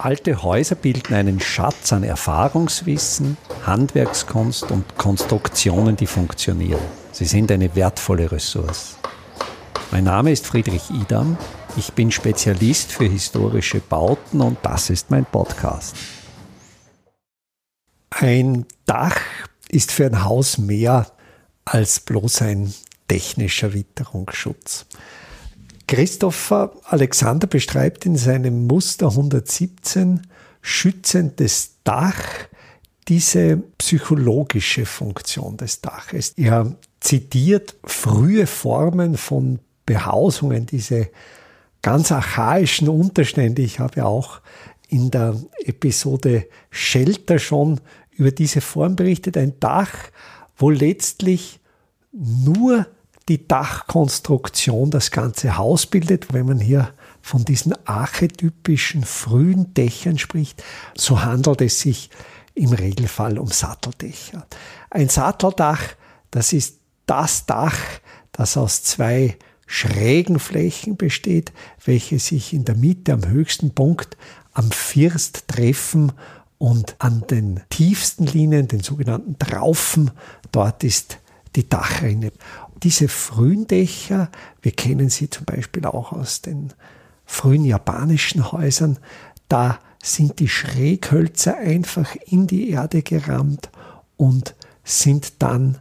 Alte Häuser bilden einen Schatz an Erfahrungswissen, Handwerkskunst und Konstruktionen, die funktionieren. Sie sind eine wertvolle Ressource. Mein Name ist Friedrich Idam. Ich bin Spezialist für historische Bauten und das ist mein Podcast. Ein Dach ist für ein Haus mehr als bloß ein technischer Witterungsschutz. Christopher Alexander beschreibt in seinem Muster 117 schützendes Dach diese psychologische Funktion des Daches. Er zitiert frühe Formen von Behausungen, diese ganz archaischen Unterstände. Ich habe ja auch in der Episode Shelter schon über diese Form berichtet. Ein Dach, wo letztlich nur die Dachkonstruktion das ganze Haus bildet. Wenn man hier von diesen archetypischen frühen Dächern spricht, so handelt es sich im Regelfall um Satteldächer. Ein Satteldach, das ist das Dach, das aus zwei schrägen Flächen besteht, welche sich in der Mitte am höchsten Punkt am First treffen und an den tiefsten Linien, den sogenannten Traufen, dort ist die Dachrinne. Diese frühen Dächer, wir kennen sie zum Beispiel auch aus den frühen japanischen Häusern, da sind die Schräghölzer einfach in die Erde gerammt und sind dann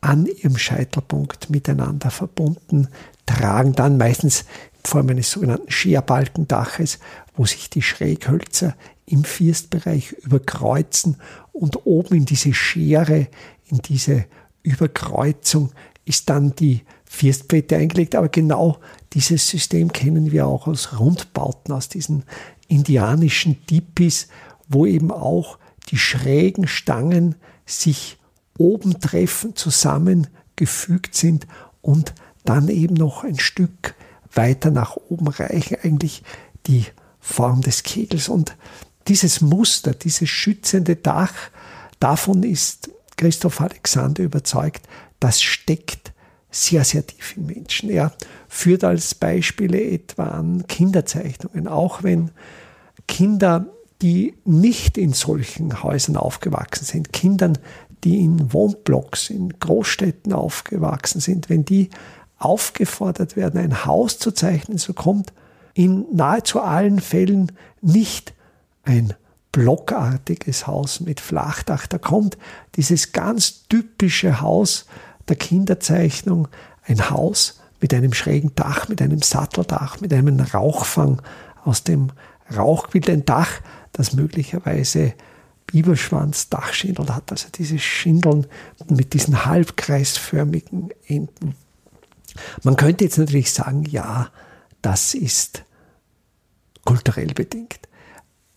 an ihrem Scheitelpunkt miteinander verbunden, tragen dann meistens in Form eines sogenannten Scherbalkendaches, wo sich die Schräghölzer im Firstbereich überkreuzen und oben in diese Schere, in diese Überkreuzung ist dann die Firstplatte eingelegt. Aber genau dieses System kennen wir auch aus Rundbauten, aus diesen indianischen Tipis, wo eben auch die schrägen Stangen sich oben treffen, zusammengefügt sind und dann eben noch ein Stück weiter nach oben reichen, eigentlich die Form des Kegels. Und dieses Muster, dieses schützende Dach, davon ist Christoph Alexander überzeugt, das steckt sehr, sehr tief im Menschen. Er führt als Beispiele etwa an Kinderzeichnungen, auch wenn Kinder, die nicht in solchen Häusern aufgewachsen sind, Kindern, die in Wohnblocks, in Großstädten aufgewachsen sind, wenn die aufgefordert werden, ein Haus zu zeichnen, so kommt in nahezu allen Fällen nicht ein blockartiges Haus mit Flachdach. Da kommt dieses ganz typische Haus der Kinderzeichnung, ein Haus mit einem schrägen Dach, mit einem Satteldach, mit einem Rauchfang aus dem Rauchbild, ein Dach, das möglicherweise Biberschwanz-Dachschindeln hat, also diese Schindeln mit diesen halbkreisförmigen Enden. Man könnte jetzt natürlich sagen, ja, das ist kulturell bedingt.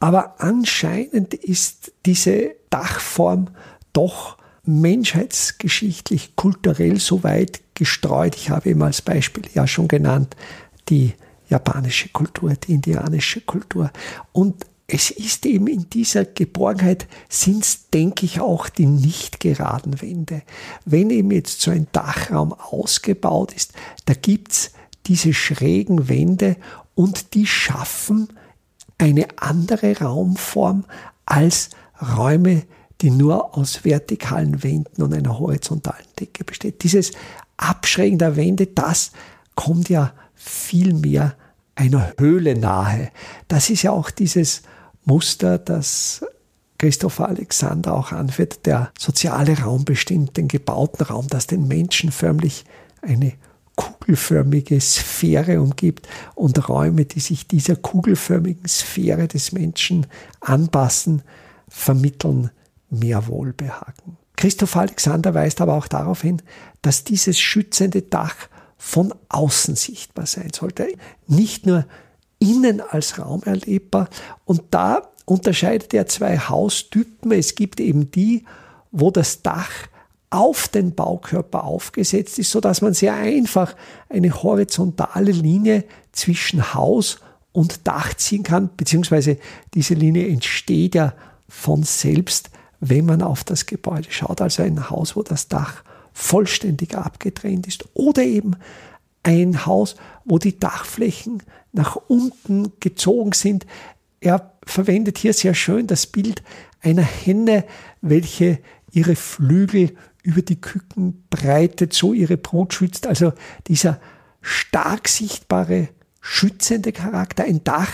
Aber anscheinend ist diese Dachform doch menschheitsgeschichtlich, kulturell so weit gestreut. Ich habe eben als Beispiel ja schon genannt die japanische Kultur, die indianische Kultur. Und es ist eben in dieser Geborgenheit, sind es, denke ich, auch die nicht geraden Wände. Wenn eben jetzt so ein Dachraum ausgebaut ist, da gibt es diese schrägen Wände und die schaffen eine andere Raumform als Räume, die nur aus vertikalen Wänden und einer horizontalen Decke besteht. Dieses Abschrägen der Wände, das kommt ja viel mehr einer Höhle nahe. Das ist ja auch dieses Muster, das Christopher Alexander auch anführt. Der soziale Raum bestimmt den gebauten Raum, das den Menschen förmlich eine kugelförmige Sphäre umgibt und Räume, die sich dieser kugelförmigen Sphäre des Menschen anpassen, vermitteln mehr Wohlbehagen. Christoph Alexander weist aber auch darauf hin, dass dieses schützende Dach von außen sichtbar sein sollte. Nicht nur innen als Raum erlebbar. Und da unterscheidet er zwei Haustypen. Es gibt eben die, wo das Dach auf den Baukörper aufgesetzt ist, sodass man sehr einfach eine horizontale Linie zwischen Haus und Dach ziehen kann, beziehungsweise diese Linie entsteht ja von selbst, wenn man auf das Gebäude schaut. Also ein Haus, wo das Dach vollständig abgetrennt ist oder eben ein Haus, wo die Dachflächen nach unten gezogen sind. er verwendet hier sehr schön das Bild einer Henne, welche ihre Flügel über die Küken breitet, so ihre Brut schützt. Also dieser stark sichtbare, schützende Charakter, ein Dach,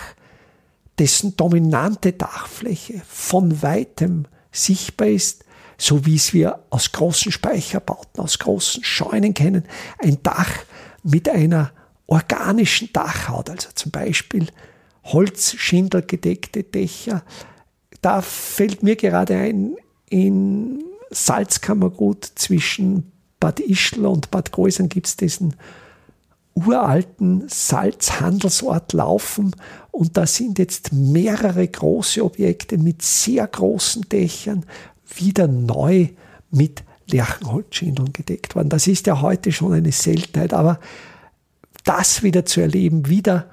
dessen dominante Dachfläche von weitem sichtbar ist, so wie es wir aus großen Speicherbauten, aus großen Scheunen kennen. Ein Dach mit einer organischen Dachhaut, also zum Beispiel holzschindelgedeckte Dächer. Da fällt mir gerade ein, in Salzkammergut zwischen Bad Ischl und Bad Gäusern gibt es diesen uralten Salzhandelsort Laufen und da sind jetzt mehrere große Objekte mit sehr großen Dächern wieder neu mit Lerchenholzschindeln gedeckt worden. Das ist ja heute schon eine Seltenheit, aber das wieder zu erleben, wieder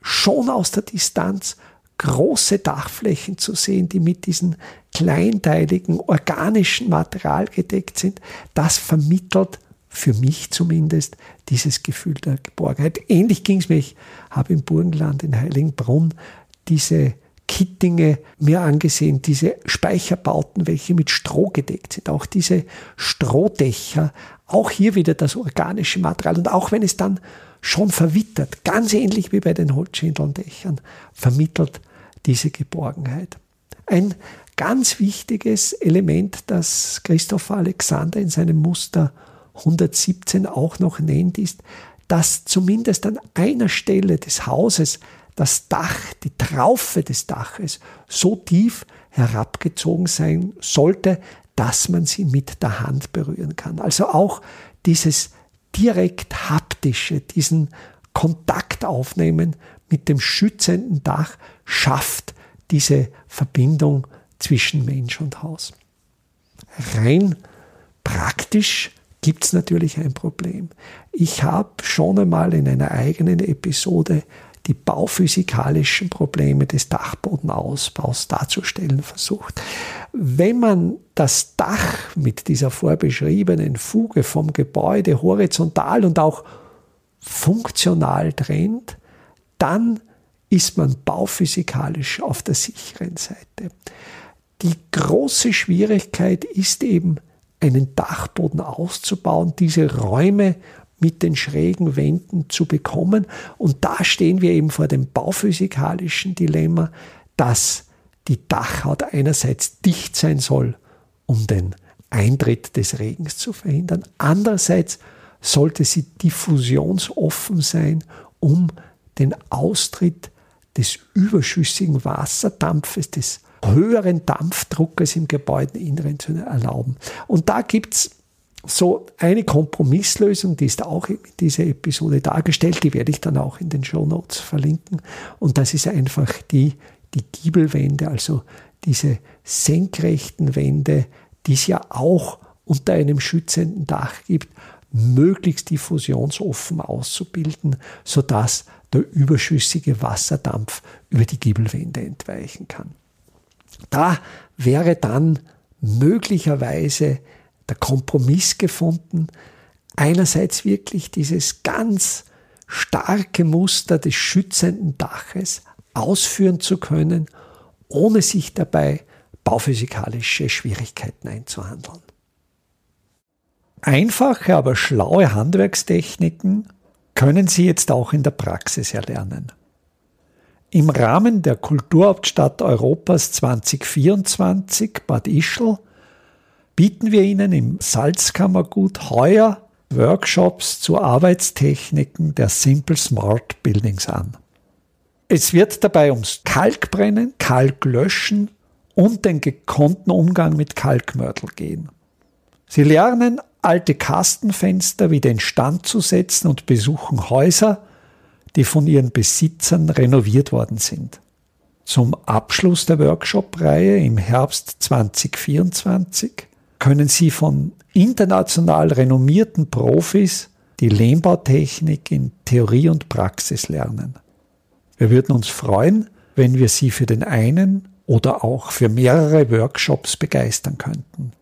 schon aus der Distanz große Dachflächen zu sehen, die mit diesem kleinteiligen organischen Material gedeckt sind, das vermittelt für mich zumindest dieses Gefühl der Geborgenheit. Ähnlich ging es mir. Ich habe im Burgenland in Heiligenbrunn diese Kittinge mir angesehen, diese Speicherbauten, welche mit Stroh gedeckt sind, auch diese Strohdächer, auch hier wieder das organische Material. Und auch wenn es dann schon verwittert, ganz ähnlich wie bei den Holzschindelndächern, vermittelt diese Geborgenheit. Ein ganz wichtiges Element, das Christopher Alexander in seinem Muster 117 auch noch nennt, ist, dass zumindest an einer Stelle des Hauses das Dach, die Traufe des Daches so tief herabgezogen sein sollte, dass man sie mit der Hand berühren kann. Also auch dieses direkt haptische, diesen Kontakt aufnehmen mit dem schützenden Dach schafft diese Verbindung zwischen Mensch und Haus. Rein praktisch gibt es natürlich ein Problem. Ich habe schon einmal in einer eigenen Episode die bauphysikalischen Probleme des Dachbodenausbaus darzustellen versucht. Wenn man das Dach mit dieser vorbeschriebenen Fuge vom Gebäude horizontal und auch funktional trennt, dann ist man bauphysikalisch auf der sicheren Seite. Die große Schwierigkeit ist eben, einen Dachboden auszubauen, diese Räume mit den schrägen Wänden zu bekommen. Und da stehen wir eben vor dem bauphysikalischen Dilemma, dass die Dachhaut einerseits dicht sein soll, um den Eintritt des Regens zu verhindern. Andererseits sollte sie diffusionsoffen sein, um den Austritt des überschüssigen Wasserdampfes, des höheren Dampfdruckes im Gebäudeinneren zu erlauben. Und da gibt es so eine Kompromisslösung, die ist auch in dieser Episode dargestellt, die werde ich dann auch in den Show Notes verlinken. Und das ist einfach die, die Giebelwände, also diese senkrechten Wände, die es ja auch unter einem schützenden Dach gibt, möglichst diffusionsoffen auszubilden, sodass der überschüssige Wasserdampf über die Giebelwände entweichen kann. Da wäre dann möglicherweise der Kompromiss gefunden, einerseits wirklich dieses ganz starke Muster des schützenden Daches ausführen zu können, ohne sich dabei bauphysikalische Schwierigkeiten einzuhandeln. Einfache, aber schlaue Handwerkstechniken können Sie jetzt auch in der Praxis erlernen. Im Rahmen der Kulturhauptstadt Europas 2024 Bad Ischl bieten wir Ihnen im Salzkammergut heuer Workshops zu Arbeitstechniken der Simple Smart Buildings an. Es wird dabei ums Kalkbrennen, Kalklöschen und den gekonnten Umgang mit Kalkmörtel gehen. Sie lernen alte Kastenfenster wieder instand zu setzen und besuchen Häuser, die von ihren Besitzern renoviert worden sind. Zum Abschluss der Workshop-Reihe im Herbst 2024 können Sie von international renommierten Profis die Lehmbautechnik in Theorie und Praxis lernen. Wir würden uns freuen, wenn wir Sie für den einen oder auch für mehrere Workshops begeistern könnten.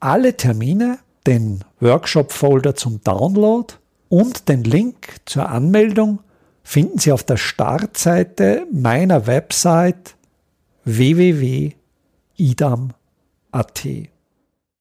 Alle Termine den Workshop-Folder zum Download und den Link zur Anmeldung finden Sie auf der Startseite meiner Website www.idam.at.